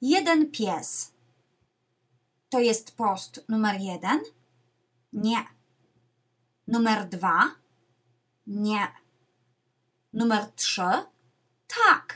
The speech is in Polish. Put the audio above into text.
jeden pies. To jest post numer jeden? Nie. Numer dwa? Nie. Numer trzy?